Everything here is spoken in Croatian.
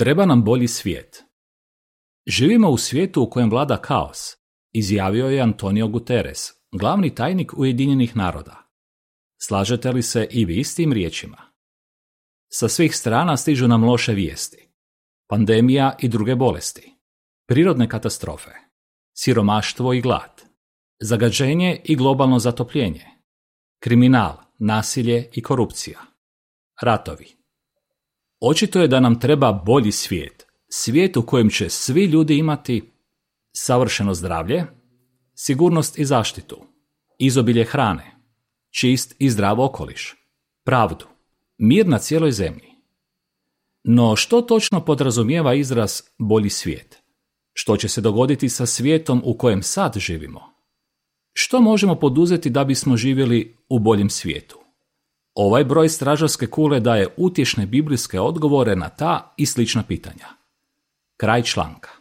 Treba nam bolji svijet. Živimo u svijetu u kojem vlada kaos, izjavio je Antonio Guterres, glavni tajnik Ujedinjenih naroda. Slažete li se i vi s tim riječima? Sa svih strana stižu nam loše vijesti. Pandemija i druge bolesti. Prirodne katastrofe. Siromaštvo i glad. Zagađenje i globalno zatopljenje. Kriminal, nasilje i korupcija. Ratovi. Očito je da nam treba bolji svijet. Svijet u kojem će svi ljudi imati savršeno zdravlje, sigurnost i zaštitu, izobilje hrane, čist i zdrav okoliš, pravdu, mir na cijeloj zemlji. No što točno podrazumijeva izraz bolji svijet? Što će se dogoditi sa svijetom u kojem sad živimo? Što možemo poduzeti da bismo živjeli u boljem svijetu? Ovaj broj stražarske kule daje utješne biblijske odgovore na ta i slična pitanja. Kraj članka.